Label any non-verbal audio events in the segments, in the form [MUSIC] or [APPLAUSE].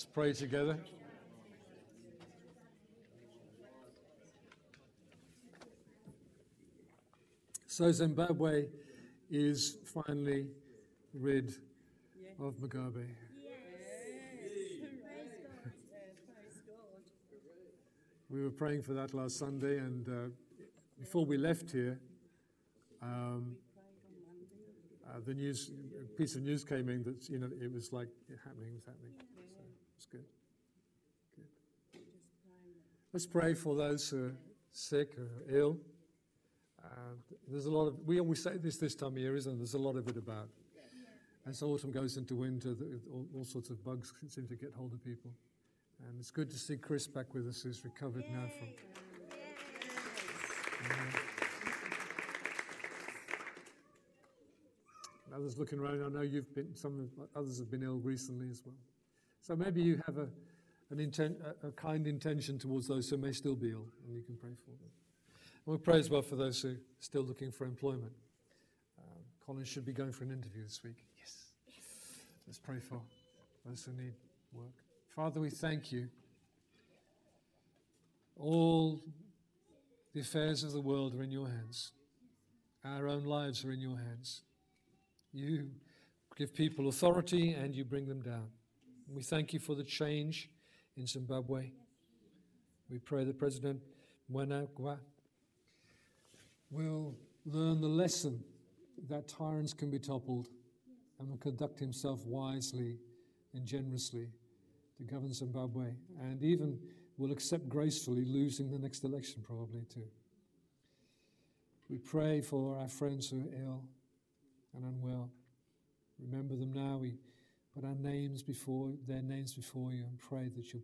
Let's pray together. So Zimbabwe is finally rid of Mugabe. We were praying for that last Sunday, and uh, before we left here, um, uh, the news, piece of news came in that you know it was like happening, it was happening. Good. Good. Let's pray for those who are sick or ill. Uh, there's a lot of we always say this this time of year, isn't there? There's a lot of it about. As autumn goes into winter, all, all, sorts of bugs seem to get hold of people. And it's good to see Chris back with us, who's recovered Yay. now from. others looking around, I know you've been, some others have been ill recently as well. So maybe you have a, an intent, a, a kind intention towards those who may still be ill, and you can pray for them. And we pray as well for those who are still looking for employment. Um, Colin should be going for an interview this week. Yes. Let's pray for those who need work. Father, we thank you. All the affairs of the world are in your hands. Our own lives are in your hands. You give people authority and you bring them down. We thank you for the change in Zimbabwe. We pray that President Mnangagwa will learn the lesson that tyrants can be toppled and will conduct himself wisely and generously to govern Zimbabwe, and even will accept gracefully losing the next election, probably too. We pray for our friends who are ill and unwell. Remember them now. We put our names before their names before you and pray that you,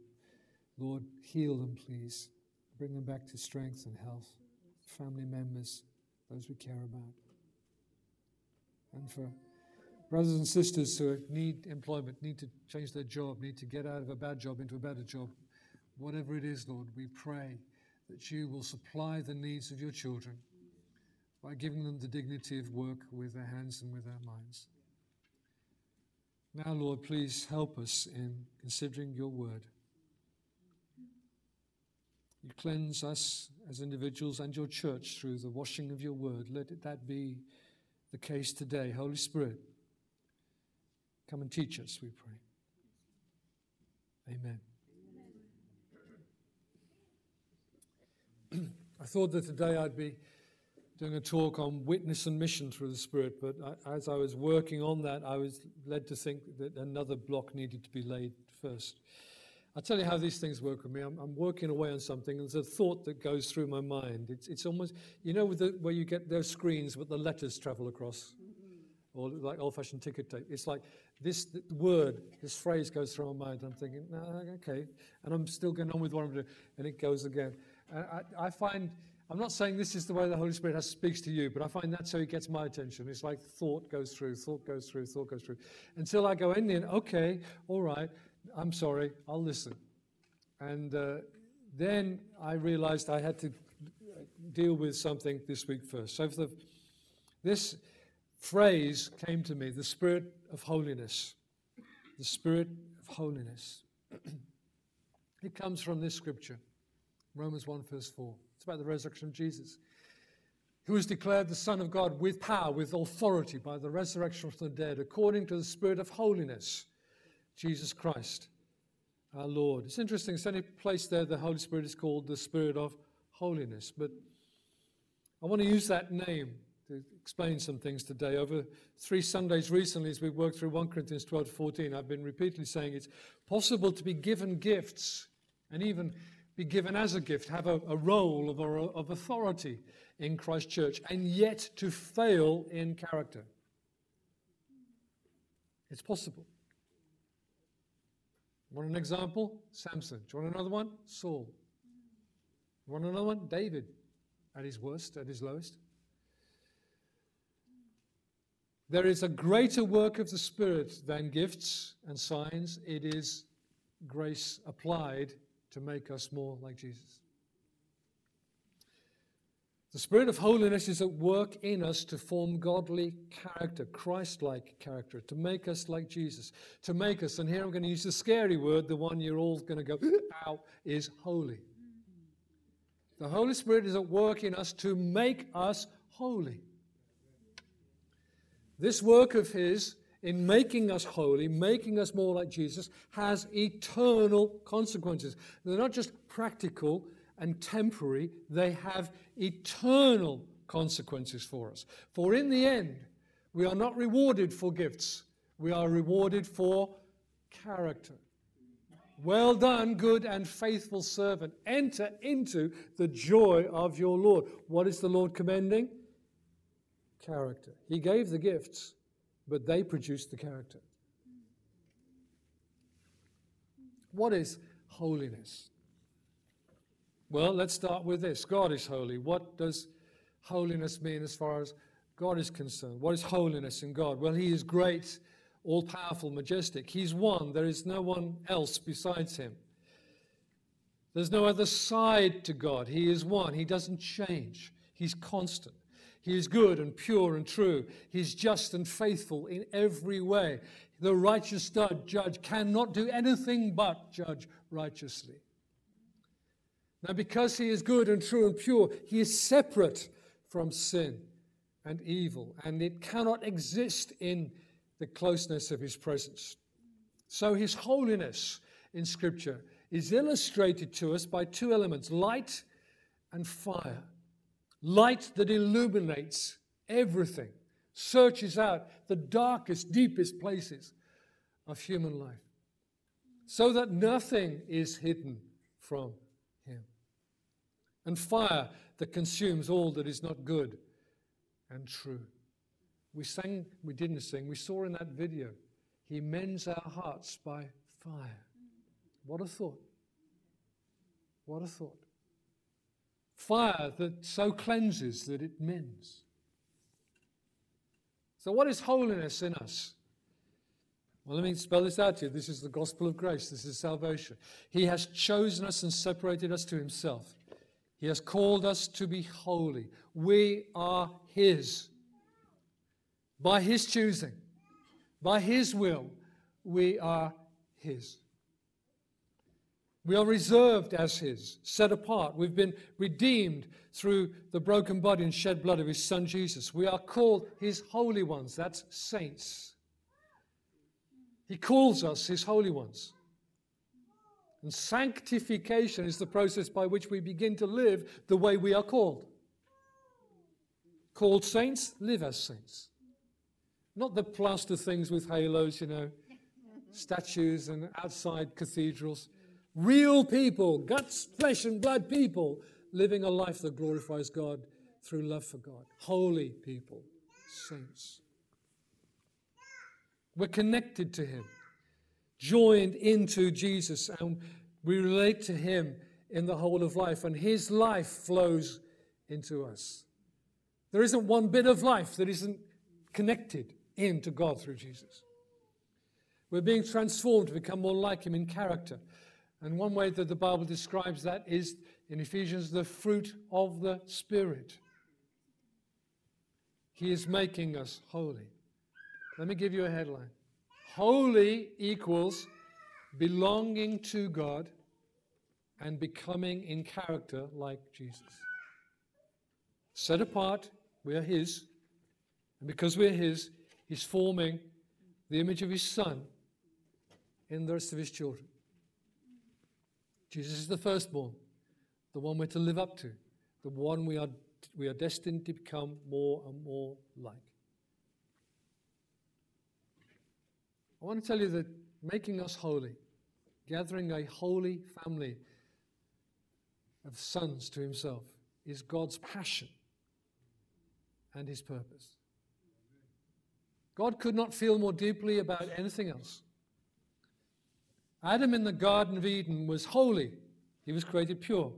Lord, heal them, please. Bring them back to strength and health. Family members, those we care about. And for brothers and sisters who need employment, need to change their job, need to get out of a bad job into a better job, whatever it is, Lord, we pray that you will supply the needs of your children by giving them the dignity of work with their hands and with their minds. Now, Lord, please help us in considering your word. You cleanse us as individuals and your church through the washing of your word. Let that be the case today. Holy Spirit, come and teach us, we pray. Amen. [CLEARS THROAT] I thought that today I'd be doing a talk on witness and mission through the Spirit, but I, as I was working on that, I was led to think that another block needed to be laid first. I'll tell you how these things work with me. I'm, I'm, working away on something, and there's a thought that goes through my mind. It's, it's almost, you know, the, where you get those screens, but the letters travel across, mm-hmm. or like old fashioned ticket tape. It's like this word, this phrase goes through my mind. I'm thinking, no, okay. And I'm still going on with what I'm doing, and it goes again. I, I find I'm not saying this is the way the Holy Spirit speaks to you, but I find that's how He gets my attention. It's like thought goes through, thought goes through, thought goes through. Until I go in there, okay, all right, I'm sorry, I'll listen. And uh, then I realized I had to deal with something this week first. So the, this phrase came to me the Spirit of holiness. The Spirit of holiness. [CLEARS THROAT] it comes from this scripture, Romans 1, verse 4 It's about the resurrection of Jesus, who was declared the Son of God with power, with authority by the resurrection from the dead, according to the Spirit of holiness, Jesus Christ, our Lord. It's interesting, it's only place there the Holy Spirit is called the Spirit of holiness. But I want to use that name to explain some things today. Over three Sundays recently, as we worked through 1 Corinthians 12 to 14, I've been repeatedly saying it's possible to be given gifts and even be given as a gift, have a, a role of, of authority in Christ Church, and yet to fail in character. It's possible. Want an example? Samson. Do you want another one? Saul. Want another one? David, at his worst, at his lowest. There is a greater work of the Spirit than gifts and signs. It is grace applied to make us more like Jesus. The Spirit of holiness is at work in us to form godly character, Christ like character, to make us like Jesus, to make us, and here I'm going to use the scary word, the one you're all going to go, out, is holy. The Holy Spirit is at work in us to make us holy. This work of His in making us holy, making us more like Jesus, has eternal consequences. They're not just practical and temporary, they have eternal consequences for us. For in the end, we are not rewarded for gifts, we are rewarded for character. Well done, good and faithful servant. Enter into the joy of your Lord. What is the Lord commending? Character. He gave the gifts, but they produce the character. What is holiness? Well, let's start with this God is holy. What does holiness mean as far as God is concerned? What is holiness in God? Well, He is great, all powerful, majestic. He's one, there is no one else besides Him. There's no other side to God. He is one, He doesn't change, He's constant. He is good and pure and true. He's just and faithful in every way. The righteous judge cannot do anything but judge righteously. Now, because he is good and true and pure, he is separate from sin and evil, and it cannot exist in the closeness of his presence. So, his holiness in Scripture is illustrated to us by two elements light and fire light that illuminates everything, searches out the darkest, deepest places of human life, so that nothing is hidden from Him. And fire that consumes all that is not good and true. We sang, we didn't sing, we saw in that video, He mends our hearts by fire. What a thought! What a thought fire that so cleanses that it mends. So, what is holiness in us? Well, let me spell this out to you. This is the gospel of grace. This is salvation. He has chosen us and separated us to himself. He has called us to be holy. We are his. By his choosing, by his will, we are his. We are reserved as His, set apart. We've been redeemed through the broken body and shed blood of His Son Jesus. We are called His holy ones. That's saints. He calls us His holy ones. And sanctification is the process by which we begin to live the way we are called. Called saints, live as saints. Not the plaster things with halos, you know, statues and outside cathedrals. Real people, guts, flesh, and blood people living a life that glorifies God through love for God. Holy people, saints. We're connected to Him, joined into Jesus, and we relate to Him in the whole of life, and His life flows into us. There isn't one bit of life that isn't connected into God through Jesus. We're being transformed to become more like Him in character. And one way that the Bible describes that is in Ephesians the fruit of the Spirit. He is making us holy. Let me give you a headline Holy equals belonging to God and becoming in character like Jesus. Set apart, we are His. And because we're His, He's forming the image of His Son in the rest of His children. Jesus is the firstborn, the one we're to live up to, the one we are, we are destined to become more and more like. I want to tell you that making us holy, gathering a holy family of sons to himself, is God's passion and his purpose. God could not feel more deeply about anything else Adam in the Garden of Eden was holy, he was created pure,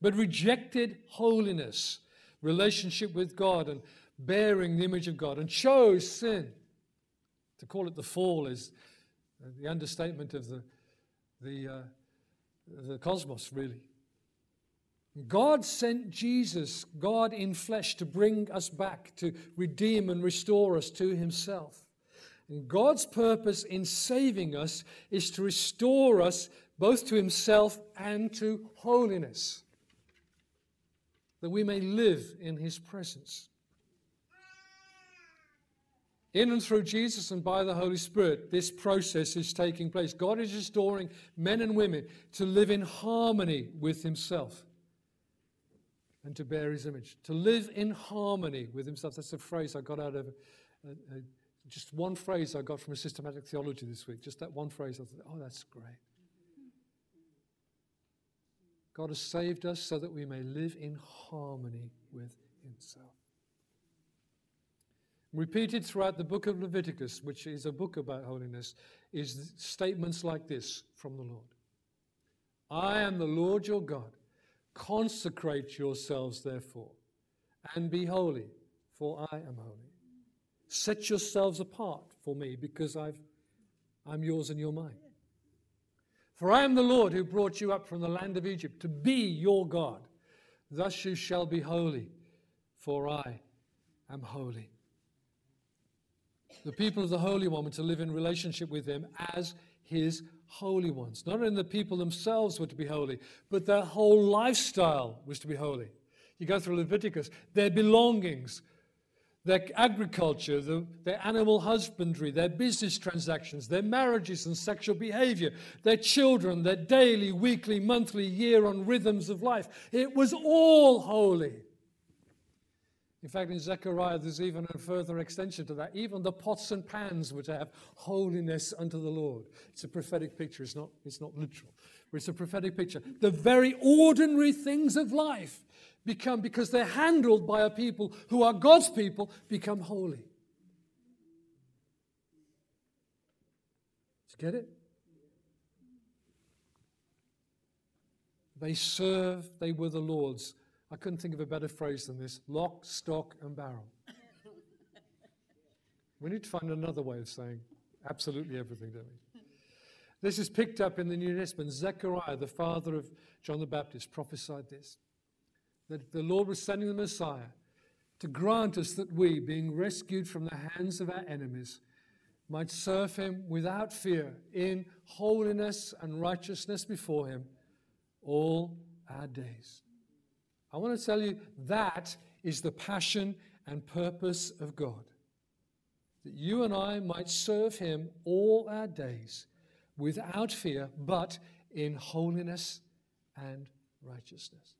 but rejected holiness, relationship with God, and bearing the image of God, and chose sin. To call it the fall is the understatement of the, the, uh, the cosmos, really. God sent Jesus, God in flesh, to bring us back, to redeem and restore us to Himself. And God's purpose in saving us is to restore us both to Himself and to holiness, that we may live in His presence. In and through Jesus and by the Holy Spirit, this process is taking place. God is restoring men and women to live in harmony with Himself and to bear His image. To live in harmony with Himself. That's a phrase I got out of uh, uh, just one phrase I got from a systematic theology this week. Just that one phrase. I thought, oh, that's great. God has saved us so that we may live in harmony with Himself. Repeated throughout the book of Leviticus, which is a book about holiness, is statements like this from the Lord I am the Lord your God. Consecrate yourselves, therefore, and be holy, for I am holy. Set yourselves apart for me, because I've, I'm yours and you're mine. For I am the Lord who brought you up from the land of Egypt to be your God. Thus you shall be holy, for I am holy. The people of the Holy One were to live in relationship with Him as His holy ones. Not only the people themselves were to be holy, but their whole lifestyle was to be holy. You go through Leviticus, their belongings, their agriculture, the, their animal husbandry, their business transactions, their marriages and sexual behavior, their children, their daily, weekly, monthly, year on rhythms of life. It was all holy. In fact, in Zechariah, there's even a further extension to that. Even the pots and pans were to have holiness unto the Lord. It's a prophetic picture, it's not, it's not literal, it's a prophetic picture. The very ordinary things of life become, because they're handled by a people who are God's people, become holy. Did you get it? They serve, they were the Lord's. I couldn't think of a better phrase than this lock, stock, and barrel. we need to find another way of saying absolutely everything, don't we? This is picked up in the New Testament. Zechariah, the father of John the Baptist, prophesied this that the Lord was sending the Messiah to grant us that we, being rescued from the hands of our enemies, might serve him without fear in holiness and righteousness before him all our days. I want to tell you that is the passion and purpose of God. That you and I might serve him all our days without fear, but in holiness and righteousness.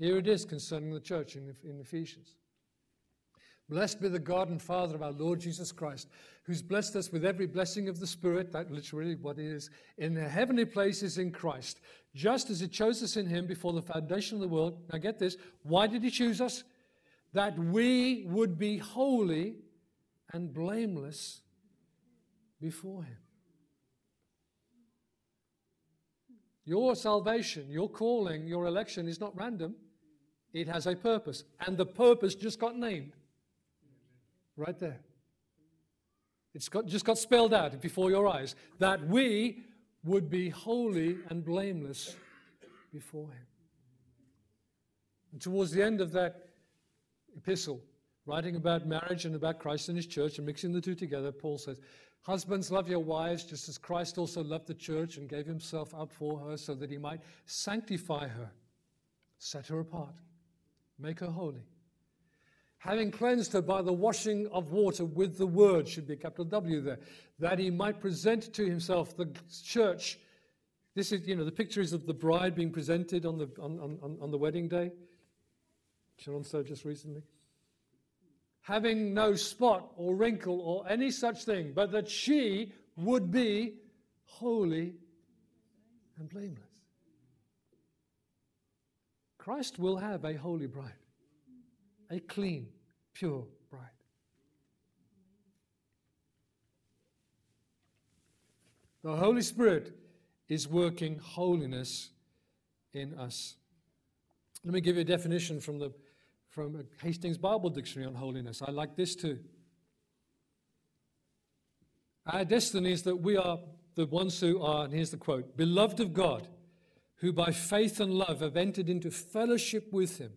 Here it is concerning the church in, in Ephesians. Blessed be the God and Father of our Lord Jesus Christ, who's blessed us with every blessing of the Spirit, that literally what it is, in the heavenly places in Christ, just as He chose us in Him before the foundation of the world. Now get this. Why did He choose us? That we would be holy and blameless before Him. Your salvation, your calling, your election is not random. It has a purpose. And the purpose just got named. Right there. It's got, just got spelled out before your eyes that we would be holy and blameless before Him. And towards the end of that epistle, writing about marriage and about Christ and His church and mixing the two together, Paul says, Husbands, love your wives just as Christ also loved the church and gave himself up for her so that he might sanctify her, set her apart make her holy. Having cleansed her by the washing of water with the word, should be a capital W there, that he might present to himself the church. This is, you know, the picture is of the bride being presented on the, on, on, on the wedding day. Sharon said just recently. Having no spot or wrinkle or any such thing, but that she would be holy and blameless. Christ will have a holy bride, a clean, pure bride. The Holy Spirit is working holiness in us. Let me give you a definition from the from Hastings Bible Dictionary on holiness. I like this too. Our destiny is that we are the ones who are, and here's the quote, beloved of God who by faith and love have entered into fellowship with him,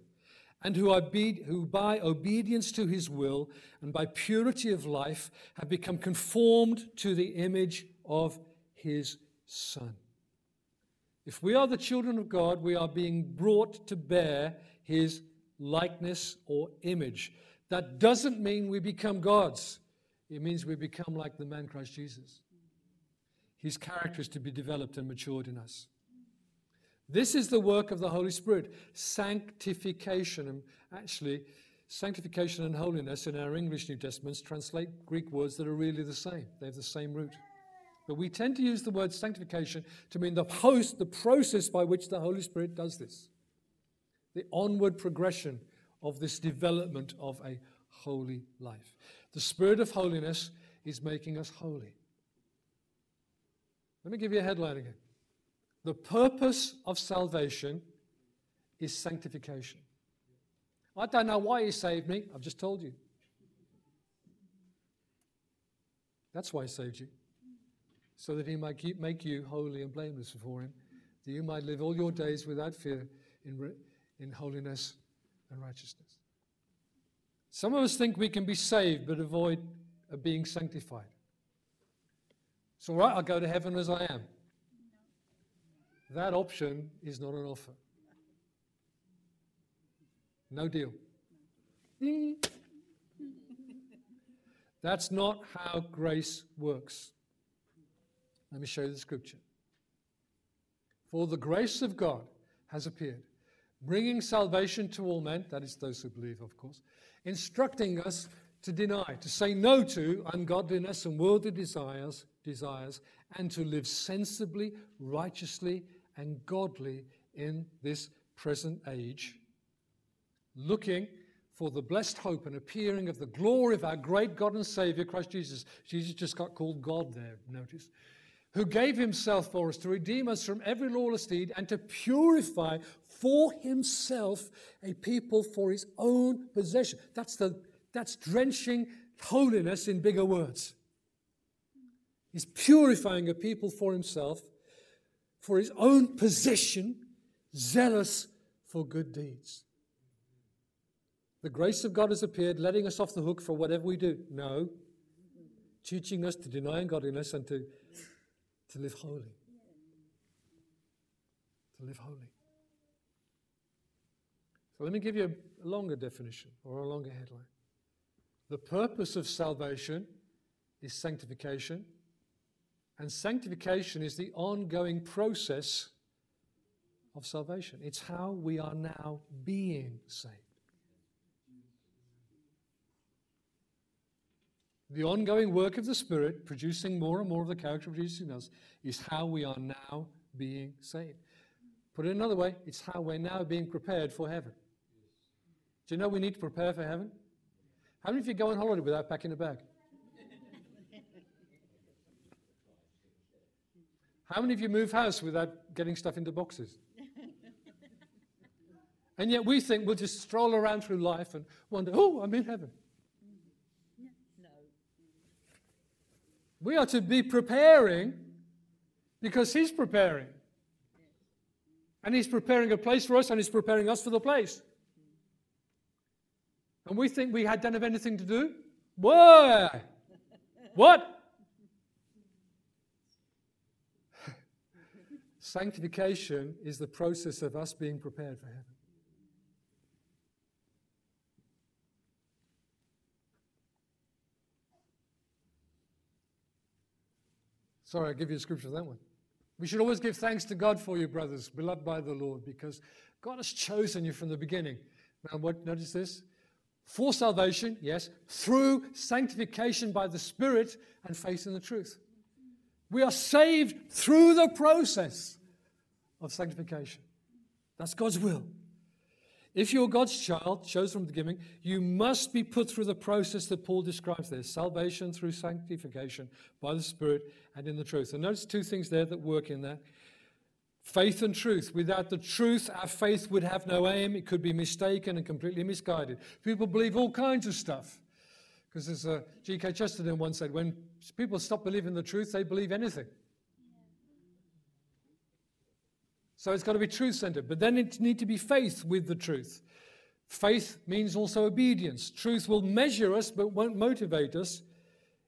and who, who by obedience to his will and by purity of life have become conformed to the image of his Son. If we are the children of God, we are being brought to bear his likeness or image. That doesn't mean we become gods, it means we become like the man Christ Jesus. His character is to be developed and matured in us. This is the work of the Holy Spirit sanctification. And actually, sanctification and holiness in our English New Testaments translate Greek words that are really the same, they have the same root. But we tend to use the word sanctification to mean the host, the process by which the Holy Spirit does this, the onward progression of this development of a holy life. The Spirit of holiness is making us holy. Let me give you a headline again. The purpose of salvation is sanctification. I don't know why He saved me, I've just told you. That's why He saved you so that he might keep, make you holy and blameless before him, that you might live all your days without fear in, in holiness and righteousness. Some of us think we can be saved but avoid uh, being sanctified. It's all right, I'll go to heaven as I am. That option is not an offer. No deal. That's not how grace works. Let me show you the scripture. For the grace of God has appeared, bringing salvation to all men, that is, those who believe, of course, instructing us to deny, to say no to ungodliness and worldly desires, desires, and to live sensibly, righteously, and godly in this present age, looking for the blessed hope and appearing of the glory of our great God and Savior, Christ Jesus. Jesus just got called God there, notice who gave himself for us to redeem us from every lawless deed and to purify for himself a people for his own possession. That's, the, that's drenching holiness in bigger words. He's purifying a people for himself, for his own possession, zealous for good deeds. The grace of God has appeared, letting us off the hook for whatever we do. No. Teaching us to deny ungodliness and to to live holy. To live holy. So let me give you a longer definition or a longer headline. The purpose of salvation is sanctification, and sanctification is the ongoing process of salvation. It's how we are now being saved. The ongoing work of the Spirit, producing more and more of the character of Jesus in us, is how we are now being saved. Put it another way, it's how we're now being prepared for heaven. Do you know we need to prepare for heaven? How many of you go on holiday without packing a bag? How many of you move house without getting stuff into boxes? [LAUGHS] and yet we think we'll just stroll around through life and wonder, oh, I'm in heaven. No. We are to be preparing because He's preparing. And He's preparing a place for us and He's preparing us for the place. And we think we had don't have anything to do? Why? [LAUGHS] what? Sanctification is the process of us being prepared for heaven. Sorry, I'll give you a scripture for that one. We should always give thanks to God for you, brothers, beloved by the Lord, because God has chosen you from the beginning. Now, what, notice this? For salvation, yes, through sanctification by the Spirit and faith in the truth. We are saved through the process of sanctification. That's God's will. If you're God's child, chosen from the beginning, you must be put through the process that Paul describes there salvation through sanctification by the Spirit and in the truth. And notice two things there that work in that faith and truth. Without the truth, our faith would have no aim, it could be mistaken and completely misguided. People believe all kinds of stuff. Because as uh, G.K. Chesterton once said, when people stop believing the truth, they believe anything. So it's got to be truth centered. But then it needs to be faith with the truth. Faith means also obedience. Truth will measure us but won't motivate us.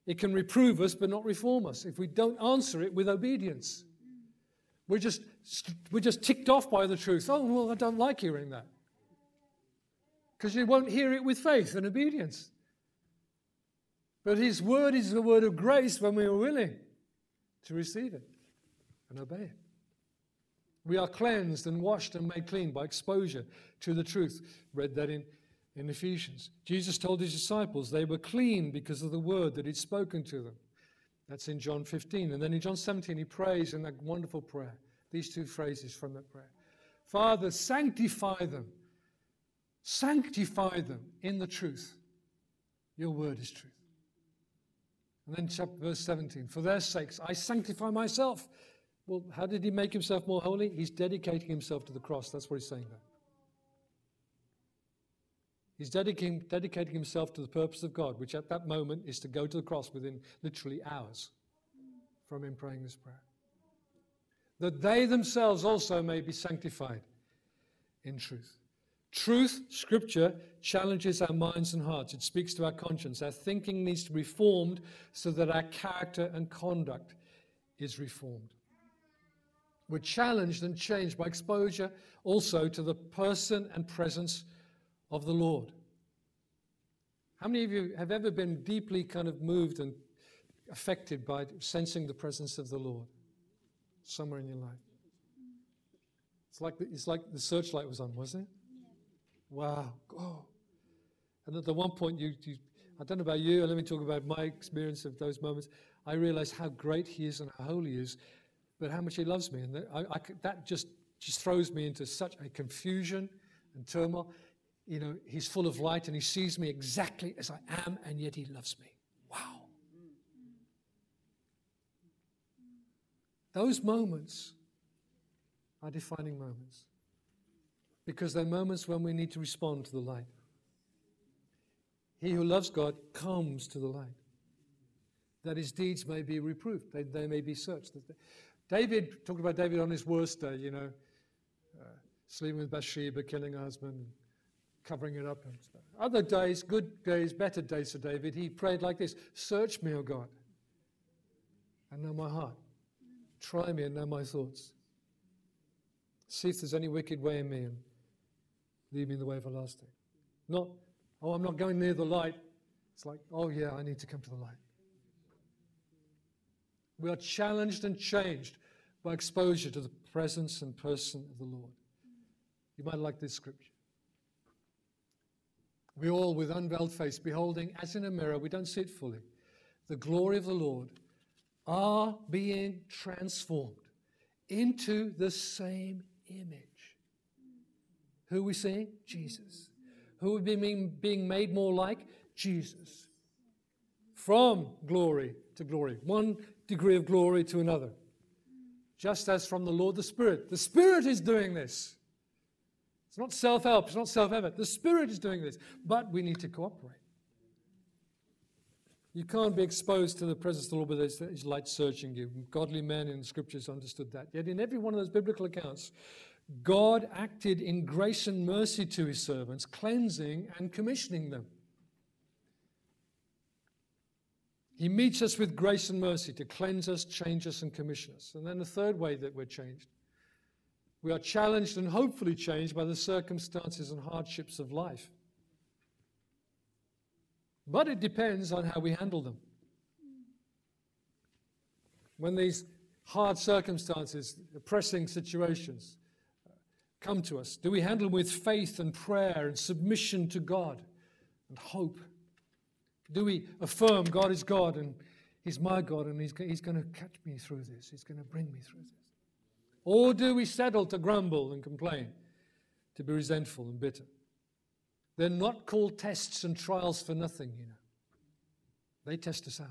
It can reprove us but not reform us if we don't answer it with obedience. We're just, we're just ticked off by the truth. Oh, well, I don't like hearing that. Because you won't hear it with faith and obedience. But His word is the word of grace when we are willing to receive it and obey it. We are cleansed and washed and made clean by exposure to the truth. Read that in, in Ephesians. Jesus told his disciples they were clean because of the word that he'd spoken to them. That's in John 15. And then in John 17, he prays in that wonderful prayer. These two phrases from that prayer Father, sanctify them. Sanctify them in the truth. Your word is truth. And then chapter verse 17, for their sakes I sanctify myself well, how did he make himself more holy? He's dedicating himself to the cross. That's what he's saying there. He's dedicating, dedicating himself to the purpose of God, which at that moment is to go to the cross within literally hours from him praying this prayer. That they themselves also may be sanctified in truth. Truth, Scripture, challenges our minds and hearts. It speaks to our conscience. Our thinking needs to be formed so that our character and conduct is reformed. We're challenged and changed by exposure also to the person and presence of the Lord. How many of you have ever been deeply kind of moved and affected by sensing the presence of the Lord somewhere in your life? It's like the, it's like the searchlight was on, wasn't it? Wow. And at the one point, you, you, I don't know about you, let me talk about my experience of those moments. I realized how great He is and how holy He is but how much he loves me. And that, I, I, that just, just throws me into such a confusion and turmoil. You know, he's full of light and he sees me exactly as I am, and yet he loves me. Wow. Those moments are defining moments because there are moments when we need to respond to the light. He who loves God comes to the light, that his deeds may be reproved, they, they may be searched. David, talked about David on his worst day, you know, uh, sleeping with Bathsheba, killing her husband, covering it up and stuff. Other days, good days, better days for David, he prayed like this Search me, O God, and know my heart. Try me and know my thoughts. See if there's any wicked way in me lead me in the way of everlasting. Not, oh, I'm not going near the light. It's like, oh, yeah, I need to come to the light. We are challenged and changed by exposure to the presence and person of the Lord. You might like this scripture. We all, with unveiled face, beholding as in a mirror, we don't see it fully, the glory of the Lord, are being transformed into the same image. Who are we seeing? Jesus. Who are we being, made more like? Jesus. From glory to glory. One degree of glory to another. Just as from the Lord the Spirit. The Spirit is doing this. It's not self help, it's not self evident. The Spirit is doing this, but we need to cooperate. You can't be exposed to the presence of the Lord without His light searching you. Godly men in the scriptures understood that. Yet in every one of those biblical accounts, God acted in grace and mercy to His servants, cleansing and commissioning them. He meets us with grace and mercy to cleanse us, change us, and commission us. And then the third way that we're changed we are challenged and hopefully changed by the circumstances and hardships of life. But it depends on how we handle them. When these hard circumstances, oppressing situations come to us, do we handle them with faith and prayer and submission to God and hope? Do we affirm God is God and He's my God and He's, he's going to catch me through this? He's going to bring me through this? Or do we settle to grumble and complain, to be resentful and bitter? They're not called tests and trials for nothing, you know. They test us out.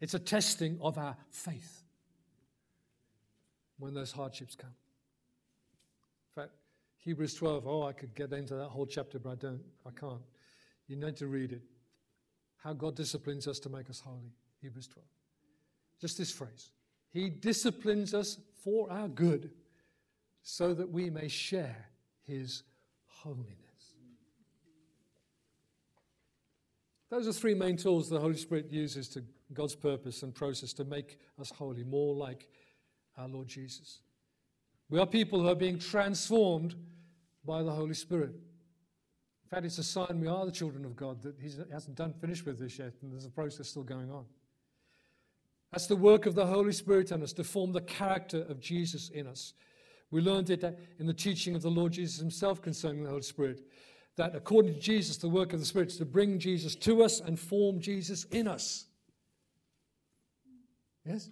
It's a testing of our faith when those hardships come. Hebrews 12, oh, I could get into that whole chapter, but I don't. I can't. You need to read it. How God disciplines us to make us holy. Hebrews 12. Just this phrase He disciplines us for our good, so that we may share his holiness. Those are three main tools the Holy Spirit uses to God's purpose and process to make us holy, more like our Lord Jesus. We are people who are being transformed by the Holy Spirit. In fact, it's a sign we are the children of God that He hasn't done finished with this yet, and there's a process still going on. That's the work of the Holy Spirit in us to form the character of Jesus in us. We learned it in the teaching of the Lord Jesus Himself concerning the Holy Spirit. That according to Jesus, the work of the Spirit is to bring Jesus to us and form Jesus in us. Yes?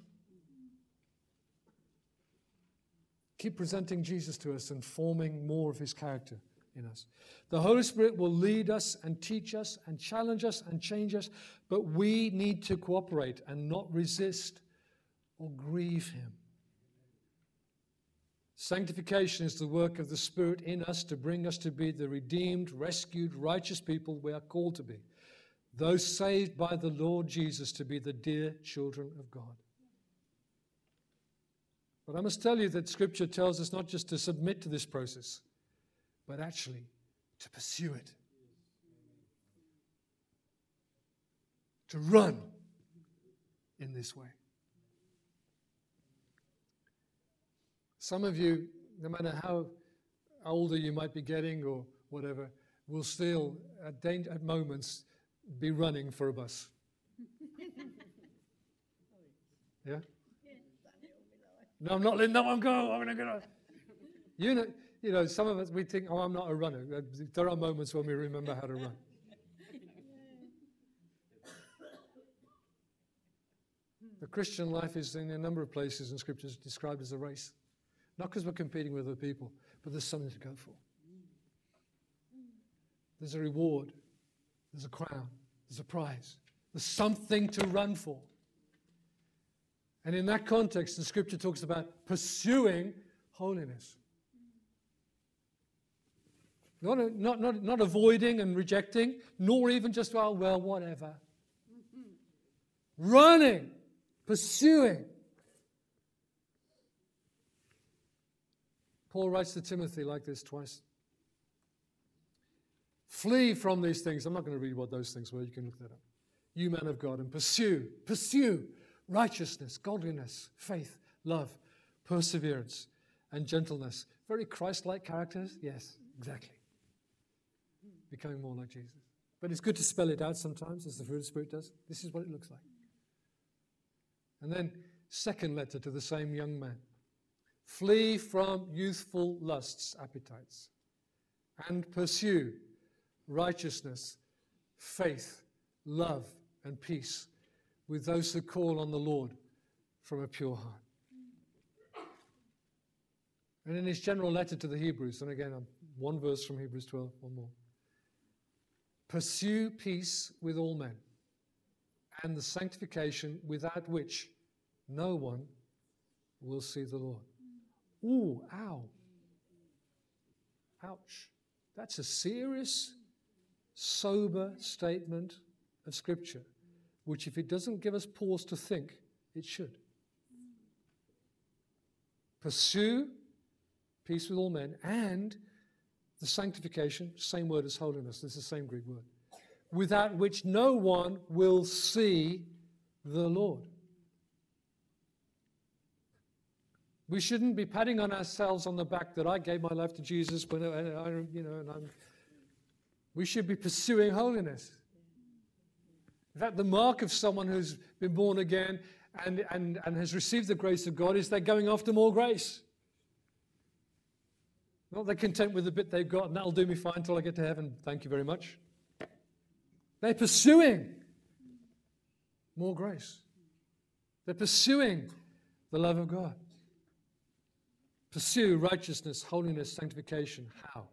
Keep presenting Jesus to us and forming more of his character in us. The Holy Spirit will lead us and teach us and challenge us and change us, but we need to cooperate and not resist or grieve him. Sanctification is the work of the Spirit in us to bring us to be the redeemed, rescued, righteous people we are called to be. Those saved by the Lord Jesus to be the dear children of God. But I must tell you that Scripture tells us not just to submit to this process, but actually to pursue it, to run in this way. Some of you, no matter how older you might be getting or whatever, will still, at, at moments, be running for a bus. [LAUGHS] yeah? No, I'm not letting that one go. I'm going to. You know, you know, some of us, we think, oh, I'm not a runner. There are moments when we remember how to run. The Christian life is in a number of places in scriptures described as a race. Not because we're competing with other people, but there's something to go for. There's a reward, there's a crown, there's a prize, there's something to run for. And in that context, the scripture talks about pursuing holiness. Not, not, not, not avoiding and rejecting, nor even just, well, well, whatever. Running, pursuing. Paul writes to Timothy like this twice. Flee from these things. I'm not going to read what those things were. You can look that up. You man of God, and pursue, pursue righteousness, godliness, faith, love, perseverance, and gentleness. Very Christ like characters? Yes, exactly. Becoming more like Jesus. But it's good to spell it out sometimes, as the fruit of the Spirit does. This is what it looks like. And then, second letter to the same young man flee from youthful lusts, appetites, and pursue righteousness, faith, love, and peace with those who call on the Lord from a pure heart. And in his general letter to the Hebrews, and again, one verse from Hebrews 12, one more. Pursue peace with all men and the sanctification without which no one will see the Lord. Ooh, ow. Ouch. That's a serious, sober statement of Scripture which, if it doesn't give us pause to think, it should. Pursue peace with all men and the sanctification, same word as holiness, this is the same Greek word, without which no one will see the Lord. We shouldn't be patting on ourselves on the back that I gave my life to Jesus when uh, I, you know, and I'm. We should be pursuing holiness. In fact, the mark of someone who's been born again and, and, and has received the grace of God is they're going after more grace. Not they're content with the bit they've got, and that'll do me fine until I get to heaven. Thank you very much. They're pursuing more grace. They're pursuing the love of God. Pursue righteousness, holiness, sanctification. How?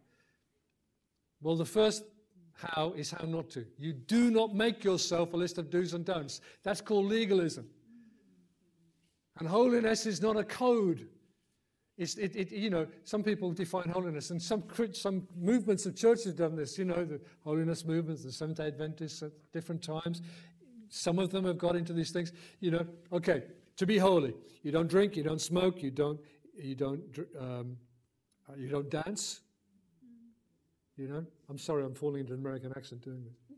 Well, the first how is how not to. You do not make yourself a list of do's and don'ts. That's called legalism. And holiness is not a code. It's, it, it, you know, some people define holiness, and some, some movements of churches have done this. You know, the holiness movements, the Seventh day Adventists at different times. Some of them have got into these things. You know, okay, to be holy. You don't drink, you don't smoke, you don't, you don't, um, uh, you don't dance. You know, I'm sorry, I'm falling into an American accent doing this.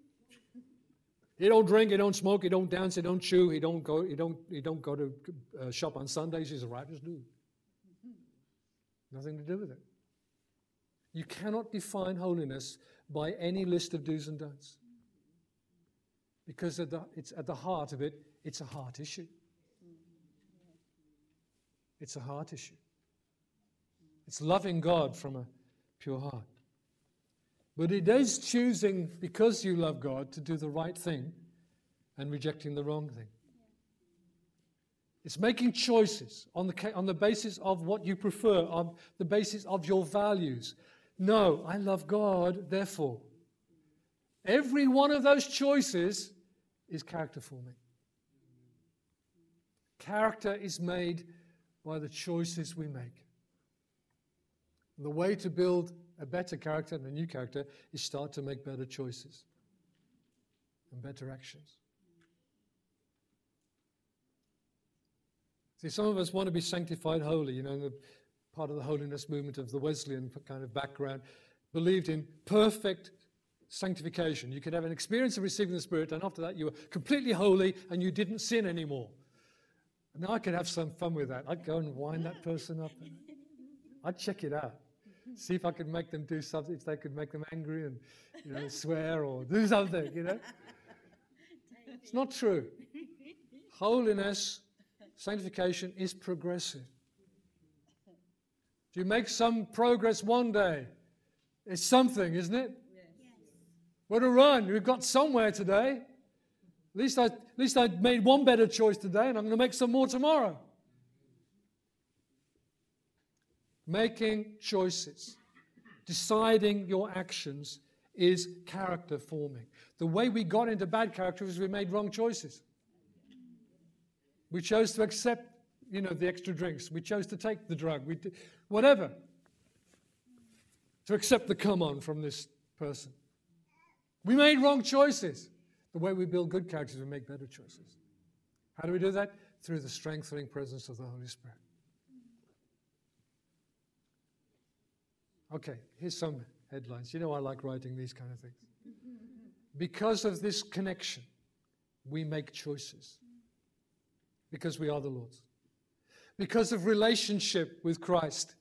He don't drink, he don't smoke, he don't dance, he don't chew, he don't go, you don't, you don't go to uh, shop on Sundays. He's a righteous dude. Nothing to do with it. You cannot define holiness by any list of do's and don'ts. Because at the, it's at the heart of it, it's a heart issue. It's a heart issue. It's loving God from a pure heart. But it is choosing, because you love God, to do the right thing and rejecting the wrong thing. It's making choices on the, on the basis of what you prefer, on the basis of your values. No, I love God, therefore. Every one of those choices is character forming. Character is made by the choices we make. The way to build a better character and a new character is start to make better choices and better actions. See, some of us want to be sanctified holy, you know, part of the holiness movement of the Wesleyan kind of background, believed in perfect sanctification. You could have an experience of receiving the Spirit, and after that, you were completely holy and you didn't sin anymore. And I could have some fun with that. I'd go and wind that person up. I'd check it out see if I could make them do something, if they could make them angry and you know, swear or do something, you know. It's not true. Holiness, sanctification is progressive. Do you make some progress one day? It's something, isn't it? Yes. What a run. We've got somewhere today. At least, I, at least I made one better choice today, and I'm going to make some more tomorrow. Making choices, deciding your actions is character forming. The way we got into bad character is we made wrong choices. We chose to accept, you know, the extra drinks. We chose to take the drug. We did, whatever. To accept the come on from this person. We made wrong choices. The way we build good characters, we make better choices. How do we do that? Through the strengthening presence of the Holy Spirit. Okay, here's some headlines. You know, I like writing these kind of things. Because of this connection, we make choices. Because we are the Lord's. Because of relationship with Christ,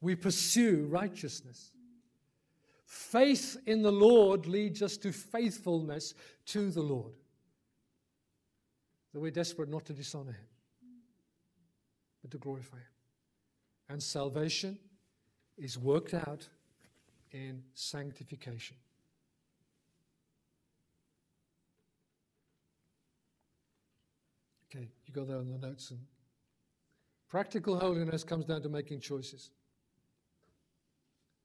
we pursue righteousness. Faith in the Lord leads us to faithfulness to the Lord. That we're desperate not to dishonor Him, but to glorify Him. And salvation is worked out in sanctification. Okay, you got that on the notes. And practical holiness comes down to making choices.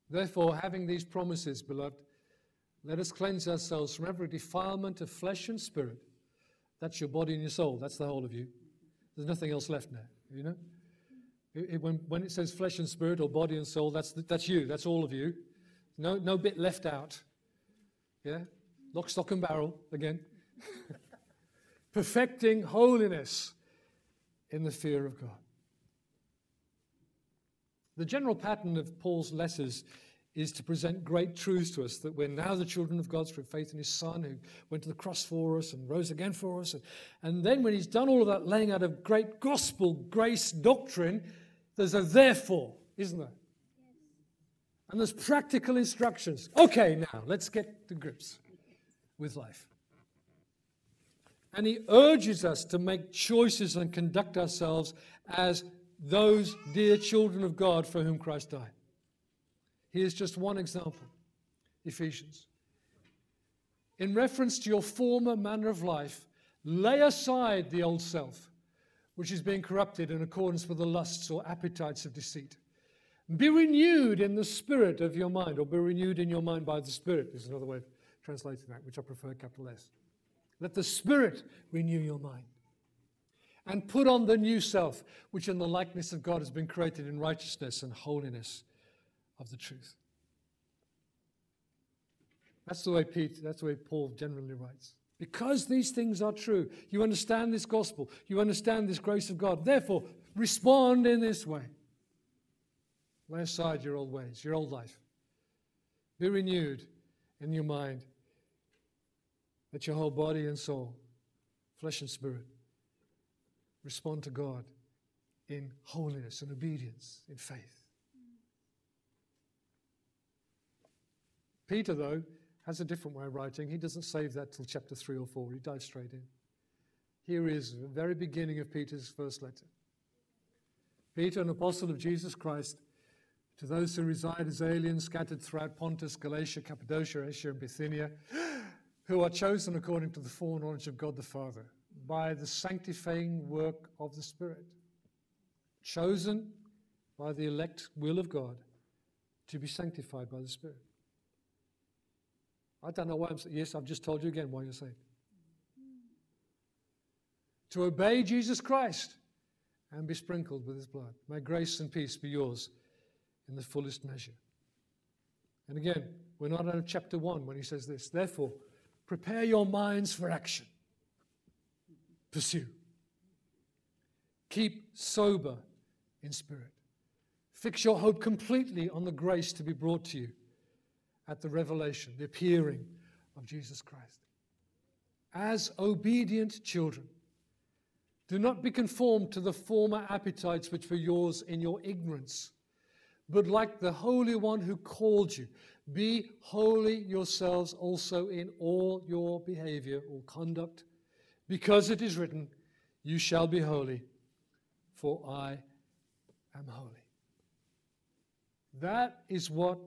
Therefore, having these promises, beloved, let us cleanse ourselves from every defilement of flesh and spirit. That's your body and your soul. That's the whole of you. There's nothing else left now, you know? It, when, when it says flesh and spirit or body and soul, that's, that's you. That's all of you. No, no bit left out. Yeah? Lock, stock, and barrel again. [LAUGHS] Perfecting holiness in the fear of God. The general pattern of Paul's letters is to present great truths to us that we're now the children of God through faith in his Son who went to the cross for us and rose again for us. And, and then, when he's done all of that laying out of great gospel grace doctrine, there's a therefore, isn't there? And there's practical instructions. Okay, now let's get to grips with life. And he urges us to make choices and conduct ourselves as those dear children of God for whom Christ died. Here's just one example Ephesians. In reference to your former manner of life, lay aside the old self which is being corrupted in accordance with the lusts or appetites of deceit. Be renewed in the spirit of your mind, or be renewed in your mind by the Spirit, is another way of translating that, which I prefer capital S. Let the Spirit renew your mind. And put on the new self, which in the likeness of God has been created in righteousness and holiness of the truth. That's the way Pete, that's the way Paul generally writes. Because these things are true, you understand this gospel, you understand this grace of God. Therefore, respond in this way. Lay aside your old ways, your old life. Be renewed in your mind. Let your whole body and soul, flesh and spirit, respond to God in holiness and obedience, in faith. Peter, though, has a different way of writing. He doesn't save that till chapter 3 or 4. He dives straight in. Here is the very beginning of Peter's first letter. Peter, an apostle of Jesus Christ, to those who reside as aliens scattered throughout Pontus, Galatia, Cappadocia, Asia, and Bithynia, [GASPS] who are chosen according to the foreknowledge of God the Father, by the sanctifying work of the Spirit, chosen by the elect will of God to be sanctified by the Spirit. I don't know why I'm saying, yes, I've just told you again why you're saved. To obey Jesus Christ and be sprinkled with his blood. May grace and peace be yours in the fullest measure. And again, we're not of chapter 1 when he says this. Therefore, prepare your minds for action. Pursue. Keep sober in spirit. Fix your hope completely on the grace to be brought to you at the revelation, the appearing of Jesus Christ. As obedient children, do not be conformed to the former appetites which were yours in your ignorance, but like the Holy One who called you, be holy yourselves also in all your behavior or conduct, because it is written, You shall be holy, for I am holy. That is what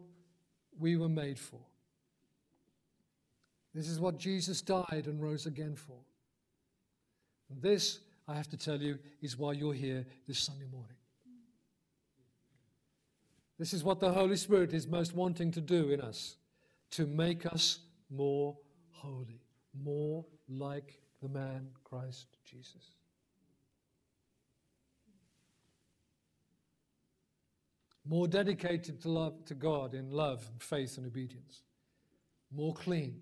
we were made for. This is what Jesus died and rose again for. And this, I have to tell you, is why you're here this Sunday morning. This is what the Holy Spirit is most wanting to do in us to make us more holy, more like the man Christ Jesus. More dedicated to love to God in love and faith and obedience, more clean,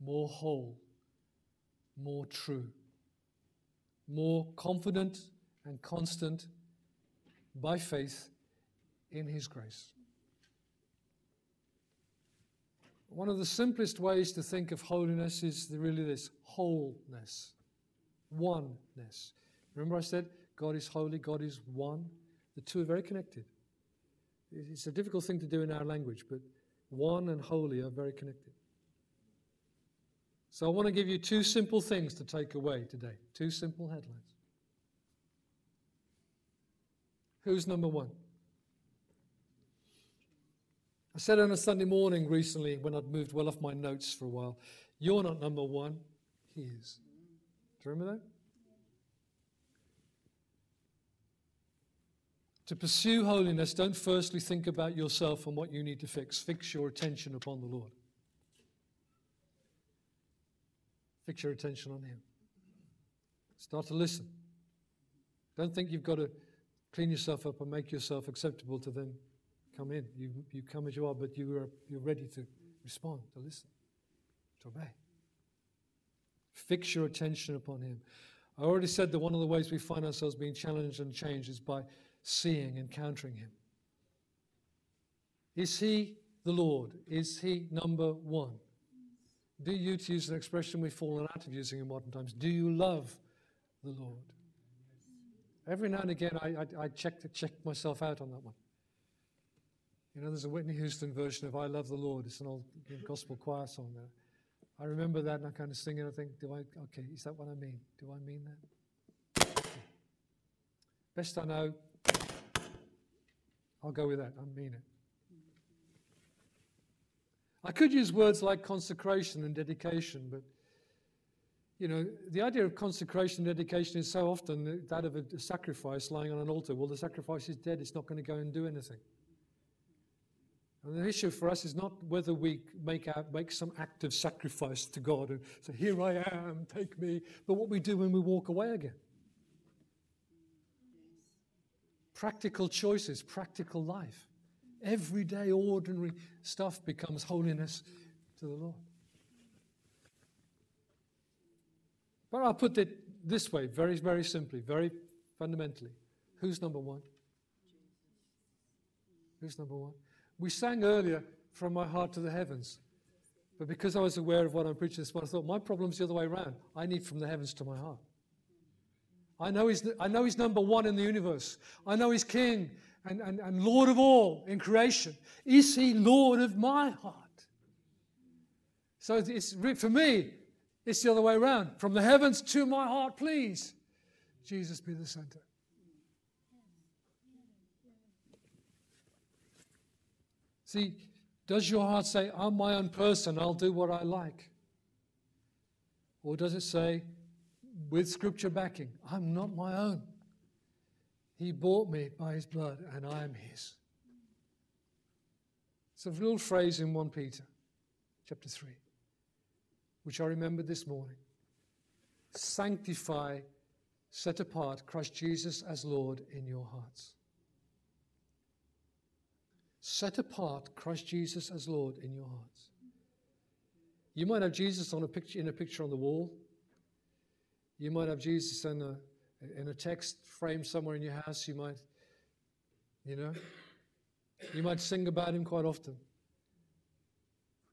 more whole, more true, more confident and constant by faith in His grace. One of the simplest ways to think of holiness is really this wholeness, oneness. Remember, I said God is holy, God is one. The two are very connected. It's a difficult thing to do in our language, but one and holy are very connected. So I want to give you two simple things to take away today. Two simple headlines. Who's number one? I said on a Sunday morning recently when I'd moved well off my notes for a while, You're not number one, He is. Do you remember that? To pursue holiness, don't firstly think about yourself and what you need to fix. Fix your attention upon the Lord. Fix your attention on Him. Start to listen. Don't think you've got to clean yourself up and make yourself acceptable to them. Come in. You, you come as you are, but you are, you're ready to respond, to listen, to obey. Fix your attention upon Him. I already said that one of the ways we find ourselves being challenged and changed is by seeing, encountering Him? Is He the Lord? Is He number one? Do you, to use an expression we've fallen out of using in modern times, do you love the Lord? Every now and again, I, I, I check, check myself out on that one. You know, there's a Whitney Houston version of I Love the Lord. It's an old gospel choir song there. I remember that and I kind of sing it. I think, do I, okay, is that what I mean? Do I mean that? Best I know, I'll go with that. I mean it. I could use words like consecration and dedication, but you know, the idea of consecration and dedication is so often that of a sacrifice lying on an altar. Well, the sacrifice is dead, it's not going to go and do anything. And the issue for us is not whether we make, out, make some act of sacrifice to God and say, Here I am, take me, but what we do when we walk away again. Practical choices, practical life. Everyday, ordinary stuff becomes holiness to the Lord. But I'll put it this way, very, very simply, very fundamentally. Who's number one? Who's number one? We sang earlier, From My Heart to the Heavens. But because I was aware of what I'm preaching this morning, I thought my problem's the other way around. I need from the heavens to my heart. I know he's, I know he's number one in the universe. I know he's king and, and, and Lord of all in creation. Is he Lord of my heart? So it's, for me, it's the other way around. From the heavens to my heart, please. Jesus be the center. See, does your heart say, I'm my own person, I'll do what I like? Or does it say, with scripture backing, I'm not my own? He bought me by his blood, and I am his. It's a little phrase in 1 Peter chapter 3, which I remembered this morning. Sanctify, set apart Christ Jesus as Lord in your hearts. Set apart Christ Jesus as Lord in your hearts. You might have Jesus on a picture, in a picture on the wall. You might have Jesus in a, in a text frame somewhere in your house. You might, you know, you might sing about him quite often.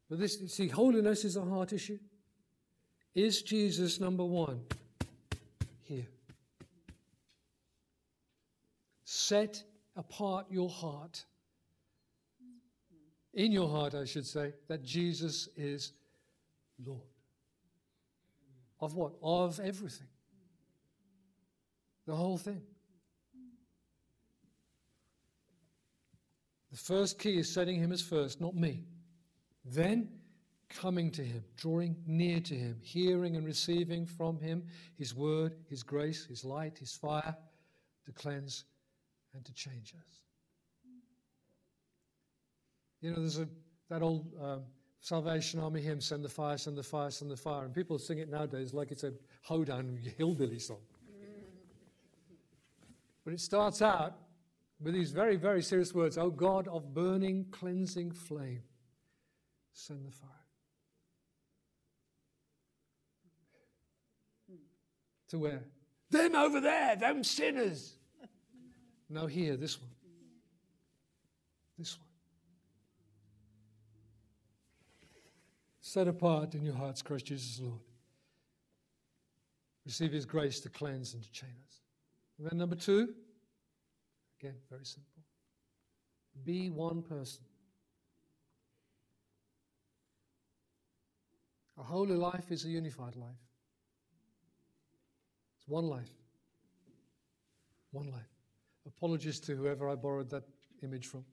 But this, see, holiness is a heart issue. Is Jesus number one here? Set apart your heart in your heart, I should say, that Jesus is Lord. Of what? Of everything. The whole thing. The first key is setting him as first, not me. Then coming to him, drawing near to him, hearing and receiving from him his word, his grace, his light, his fire to cleanse and to change us. You know, there's a, that old um, Salvation Army hymn, Send the Fire, Send the Fire, Send the Fire. And people sing it nowadays like it's a hoedown hillbilly song. But it starts out with these very, very serious words Oh God of burning, cleansing flame, send the fire. To where? Them over there, them sinners. No, here, this one. This one. Set apart in your hearts Christ Jesus Lord. Receive his grace to cleanse and to chain us. And then number two, again, very simple. Be one person. A holy life is a unified life. It's one life. One life. Apologies to whoever I borrowed that image from.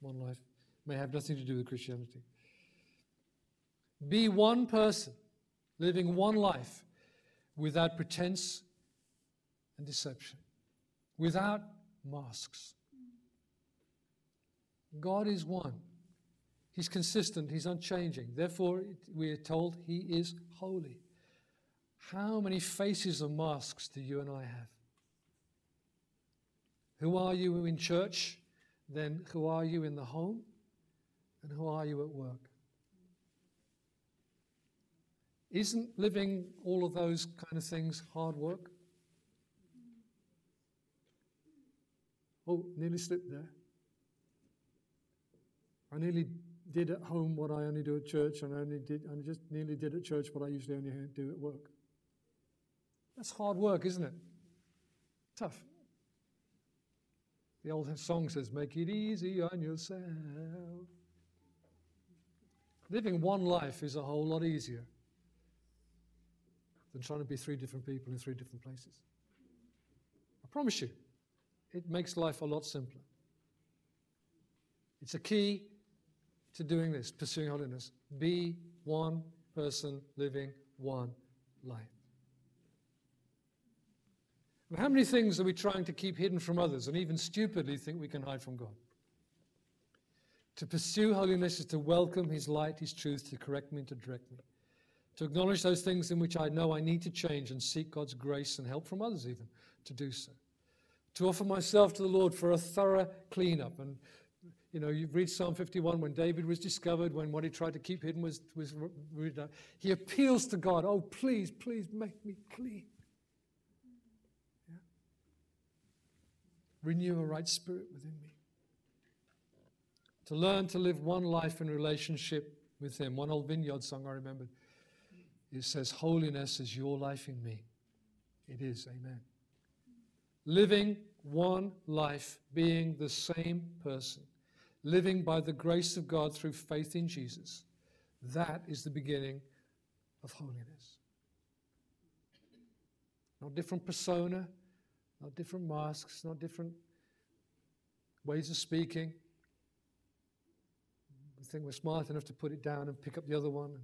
One life. May have nothing to do with Christianity. Be one person living one life without pretense and deception, without masks. God is one. He's consistent, He's unchanging. Therefore, we are told He is holy. How many faces or masks do you and I have? Who are you in church? Then who are you in the home? And who are you at work? Isn't living all of those kind of things hard work? Oh, nearly slipped there. I nearly did at home what I only do at church, and I only did, I just nearly did at church what I usually only do at work. That's hard work, isn't it? Tough. The old song says, Make it easy on yourself. Living one life is a whole lot easier than trying to be three different people in three different places. I promise you, it makes life a lot simpler. It's a key to doing this, pursuing holiness. Be one person living one life. how many things are we trying to keep hidden from others and even stupidly think we can hide from God? To pursue holiness is to welcome His light, His truth, to correct me and to direct me to acknowledge those things in which I know I need to change and seek God's grace and help from others, even to do so. To offer myself to the Lord for a thorough cleanup. And You know, you read Psalm 51 when David was discovered, when what he tried to keep hidden was, was. He appeals to God, oh, please, please make me clean. Yeah? Renew a right spirit within me. To learn to live one life in relationship with Him. One old vineyard song I remembered. It says, Holiness is your life in me. It is, amen. Living one life, being the same person living by the grace of God through faith in Jesus. That is the beginning of holiness. Not different persona, not different masks, not different ways of speaking. We think we're smart enough to put it down and pick up the other one.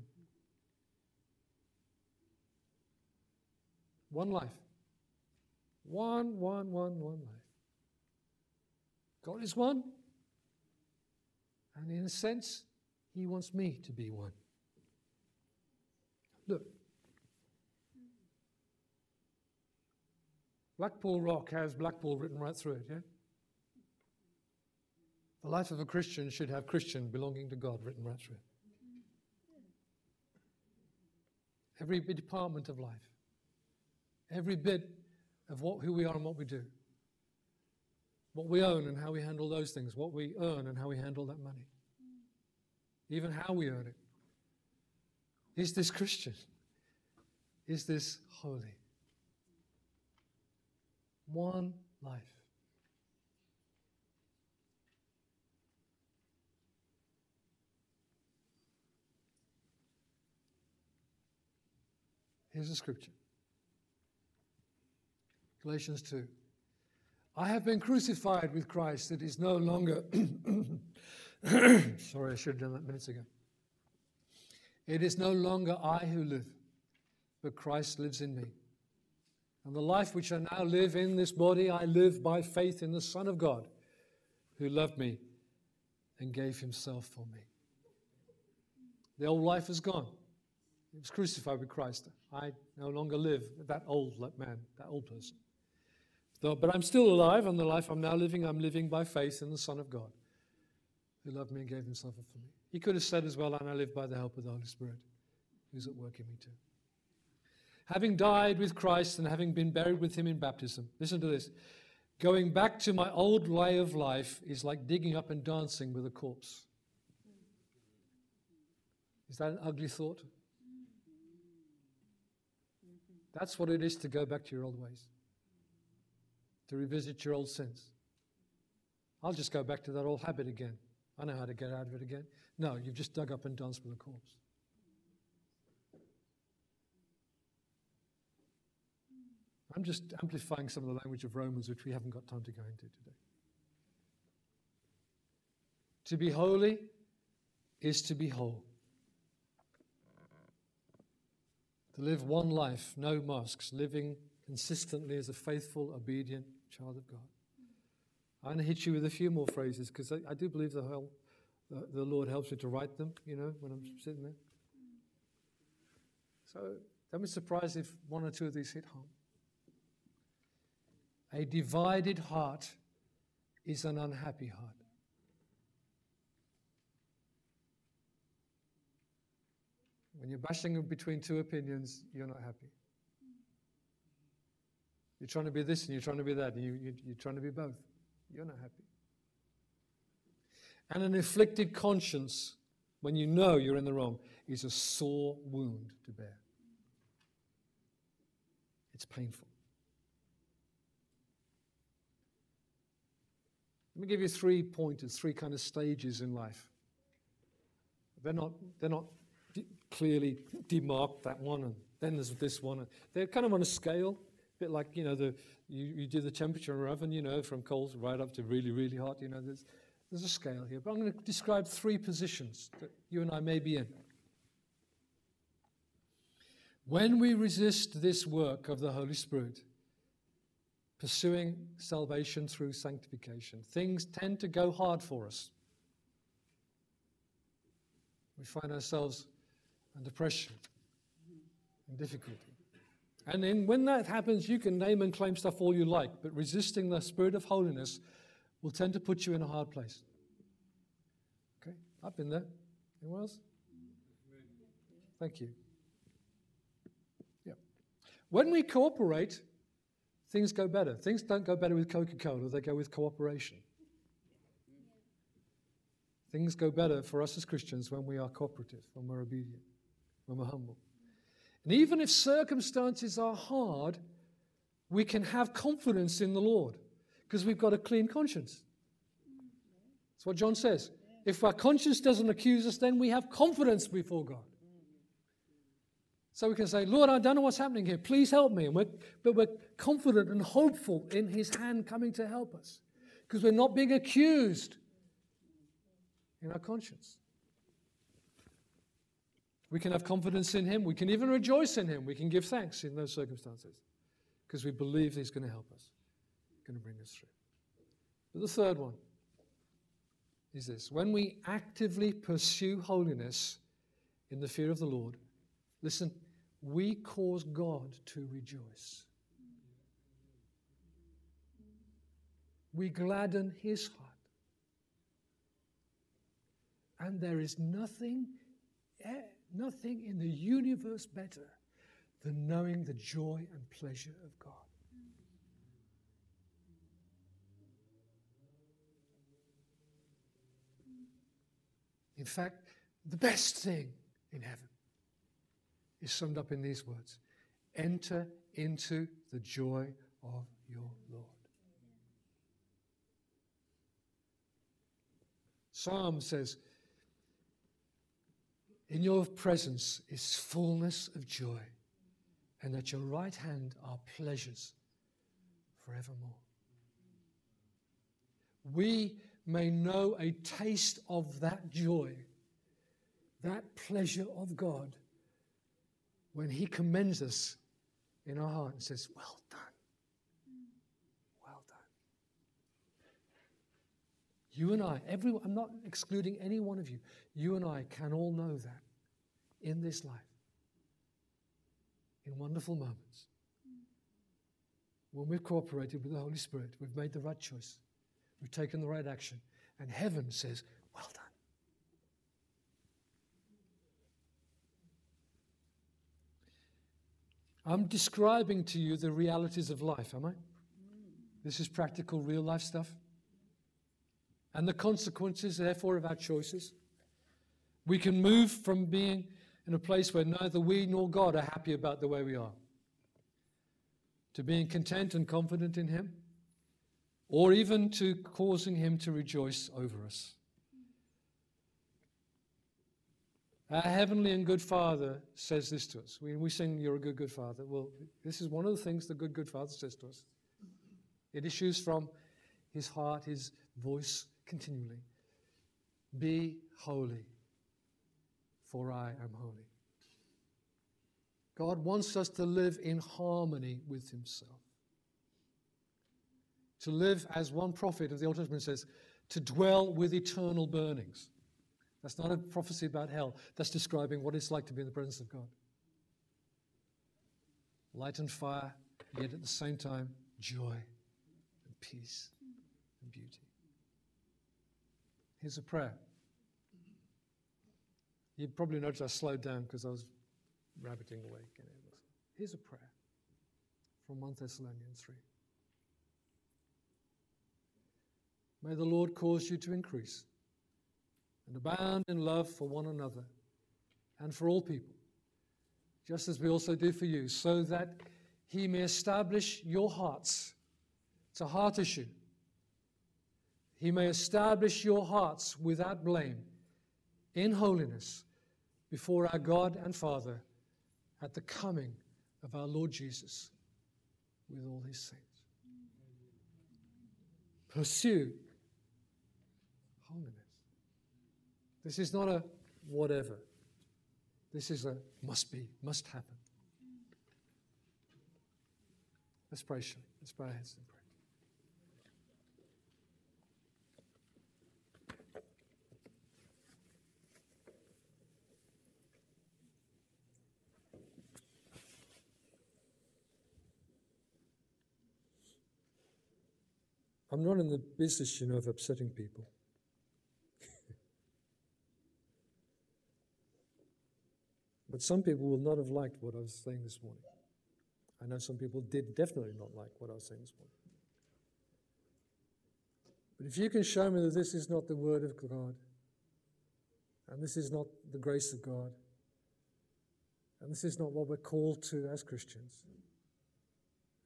One life. One, one, one, one life. God is one. And in a sense, he wants me to be one. Look. Blackpool Rock has Blackpool written right through it, yeah? The life of a Christian should have Christian belonging to God written right through it. Every department of life, every bit of what, who we are and what we do what we own and how we handle those things, what we earn and how we handle that money, even how we earn it. Is this Christian? Is this holy? One life. Here's the scripture Galatians 2. I have been crucified with Christ. It is no longer. [COUGHS] Sorry, I should have done that minutes ago. It is no longer I who live, but Christ lives in me. And the life which I now live in this body, I live by faith in the Son of God, who loved me and gave himself for me. The old life is gone. It was crucified with Christ. I no longer live that old man, that old person. Though, but I'm still alive, and the life I'm now living, I'm living by faith in the Son of God, who loved me and gave himself up for me. He could have said as well, and I live by the help of the Holy Spirit, who's at work in me too. Having died with Christ and having been buried with him in baptism, listen to this. Going back to my old way of life is like digging up and dancing with a corpse. Is that an ugly thought? That's what it is to go back to your old ways to revisit your old sins. I'll just go back to that old habit again. I know how to get out of it again. No, you've just dug up and danced with a corpse. I'm just amplifying some of the language of Romans, which we haven't got time to go into today. To be holy is to be whole. To live one life, no masks, living consistently as a faithful, obedient child of God. I'm going to hit you with a few more phrases because I, I, do believe the, whole, the, the Lord helps me to write them, you know, when I'm sitting there. So don't be surprised if one or two of these hit home. A divided heart is an unhappy heart. When you're bashing between two opinions, you're not happy. You're trying to be this and you're trying to be that. You, you, you're trying to be both. You're not happy. And an afflicted conscience, when you know you're in the wrong, is a sore wound to bear. It's painful. Let me give you three pointers, three kind of stages in life. They're not, they're not clearly demarked, that one, and then there's this one. They're kind of on a scale bit like, you know, the, you, you do the temperature in an oven, you know, from cold right up to really, really hot. You know, there's, there's a scale here. But I'm going to describe three positions that you and I may be in. When we resist this work of the Holy Spirit, pursuing salvation through sanctification, things tend to go hard for us. We find ourselves under pressure and difficulty. And then when that happens, you can name and claim stuff all you like, but resisting the spirit of holiness will tend to put you in a hard place. Okay, I've been there. Anyone else? Thank you. Yeah. When we cooperate, things go better. Things don't go better with Coca Cola, they go with cooperation. Things go better for us as Christians when we are cooperative, when we're obedient, when we're humble. And even if circumstances are hard, we can have confidence in the Lord because we've got a clean conscience. That's what John says. If our conscience doesn't accuse us, then we have confidence before God. So we can say, Lord, I don't know what's happening here. Please help me. And we're, but we're confident and hopeful in His hand coming to help us because we're not being accused in our conscience. We can have confidence in Him. We can even rejoice in Him. We can give thanks in those circumstances because we believe He's going to help us, going to bring us through. But the third one is this when we actively pursue holiness in the fear of the Lord, listen, we cause God to rejoice. We gladden his heart. And there is nothing, nothing in the universe better than knowing the joy and pleasure of God. In fact, the best thing in heaven is summed up in these words Enter into the joy of your Lord. Psalm says, In your presence is fullness of joy, and at your right hand are pleasures forevermore. We may know a taste of that joy, that pleasure of God, when He commends us in our heart and says, Well done. You and I, everyone, I'm not excluding any one of you, you and I can all know that in this life, in wonderful moments. When we've cooperated with the Holy Spirit, we've made the right choice. We've taken the right action. And heaven says, Well done. I'm describing to you the realities of life, am I? This is practical, real life stuff. And the consequences, therefore, of our choices. We can move from being in a place where neither we nor God are happy about the way we are to being content and confident in Him or even to causing him to rejoice over us. Our heavenly and good Father says this to us. We, we sing, You're a good, good Father. Well, this is one of the things the good, good Father says to us. It issues from his heart, his voice continually. Be holy, for I am holy. God wants us to live in harmony with himself to live, as one prophet of the Old Testament says, to dwell with eternal burnings. That's not a prophecy about hell. That's describing what it's like to be in the presence of God. Light and fire, yet at the same time, joy and peace and beauty. Here's a prayer. You probably noticed I slowed down because I was rabbiting away. Here's a prayer from 1 Thessalonians 3. May the Lord cause you to increase and abound in love for one another and for all people, just as we also do for you, so that he may establish your hearts. It's a heart issue. He may establish your hearts without blame in holiness before our God and Father at the coming of our Lord Jesus with all his saints. Pursue holiness. This is not a whatever. This is a must be, must happen. Let's pray, Let's pray our heads I'm not in the business, you know, of upsetting people. [LAUGHS] but some people will not have liked what I was saying this morning. I know some people did definitely not like what I was saying this morning. But if you can show me that this is not the Word of God, and this is not the grace of God, and this is not what we're called to as Christians,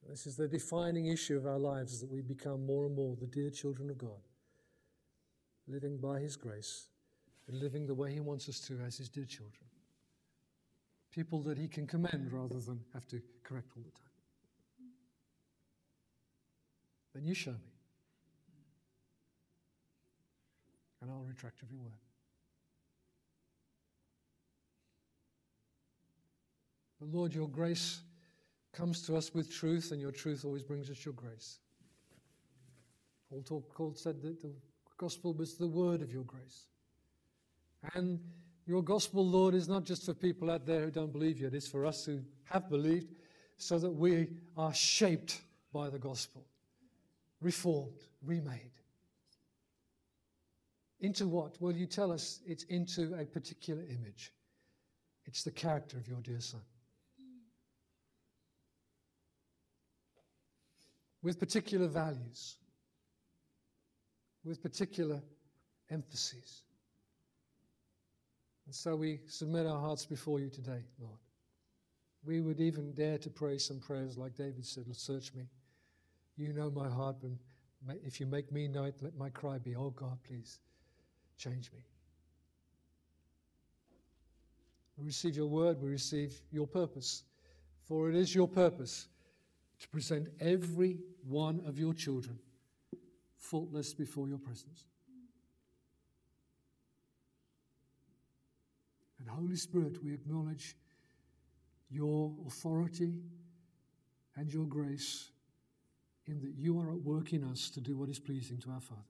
this is the defining issue of our lives, is that we become more and more the dear children of God, living by His grace and living the way He wants us to as His dear children. People that He can commend rather than have to correct all the time. Then you show me. And I'll retract every word. But Lord, your grace comes to us with truth, and your truth always brings us your grace. Paul, talk, said that the gospel was the word of your grace. And your gospel, Lord, is not just for people out there who don't believe yet, it's for us who have believed, so that we are shaped by the gospel, reformed, remade. Into what? Well, you tell us it's into a particular image. It's the character of your dear Son. With particular values, with particular emphases. And so we submit our hearts before you today, Lord. We would even dare to pray some prayers like David said, Search me. You know my heart, and if you make me know it, let my cry be, Oh God, please change me. We receive your word, we receive your purpose. For it is your purpose to present every one of your children faultless before your presence. And Holy Spirit, we acknowledge your authority and your grace in that you are at work in us to do what is pleasing to our Father.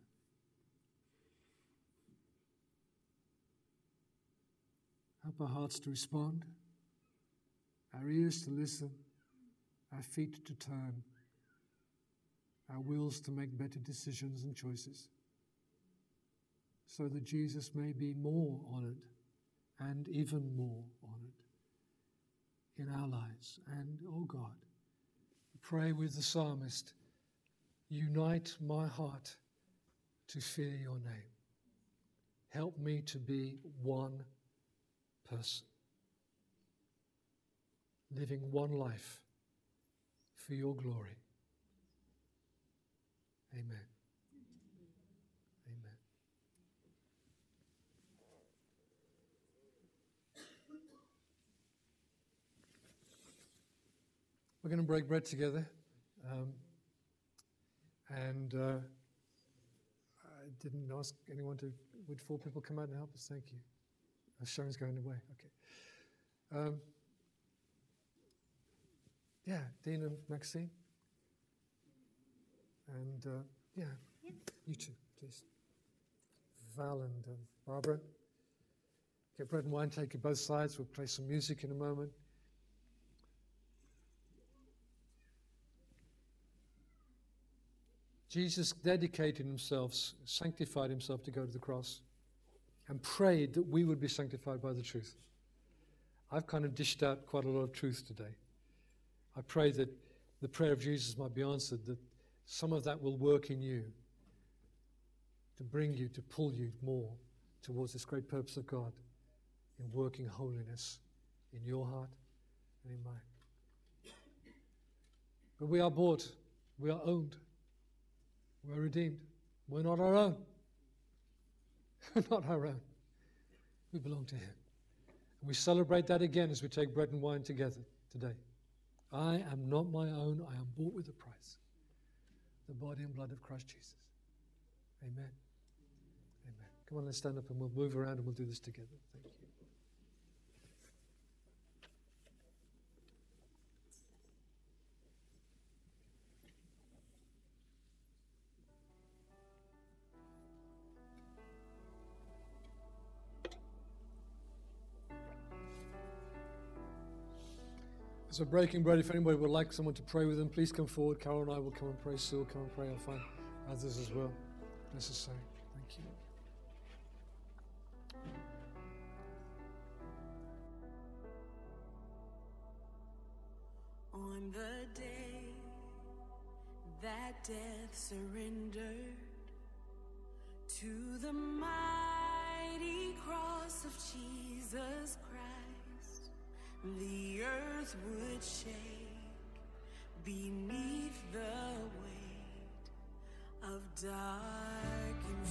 Help our hearts to respond, our ears to listen our feet to turn, our wills to make better decisions and choices, so that Jesus may be more honored and even more honored in our lives. And, oh God, pray with the psalmist unite my heart to fear your name. Help me to be one person, living one life for your glory. Amen. Amen. We're going to break bread together. Um, and uh, I didn't ask anyone to. Would four people come out and help us? Thank you. Sharon's going away. Okay. Um, yeah, Dean and Maxine. And uh, yeah, you too, please. Val and um, Barbara. Get bread and wine, take it both sides. We'll play some music in a moment. Jesus dedicated himself, sanctified himself to go to the cross, and prayed that we would be sanctified by the truth. I've kind of dished out quite a lot of truth today. I pray that the prayer of Jesus might be answered, that some of that will work in you to bring you, to pull you more towards this great purpose of God in working holiness in your heart and in mine. But we are bought, we are owned, we're redeemed. We're not our own. [LAUGHS] We're not our own. We belong to Him. And we celebrate that again as we take bread and wine together today. I am not my own, I am bought with a price. The body and blood of Christ Jesus. Amen. Amen. Come on, let's stand up and we'll move around and we'll do this together. Thank you. So, breaking bread, if anybody would like someone to pray with them, please come forward. Carol and I will come and pray. Sue will come and pray. I'll find others as well. Necessary. Thank you. On the day that death surrendered to the mighty cross of Jesus Christ the earth would shake beneath the weight of dark and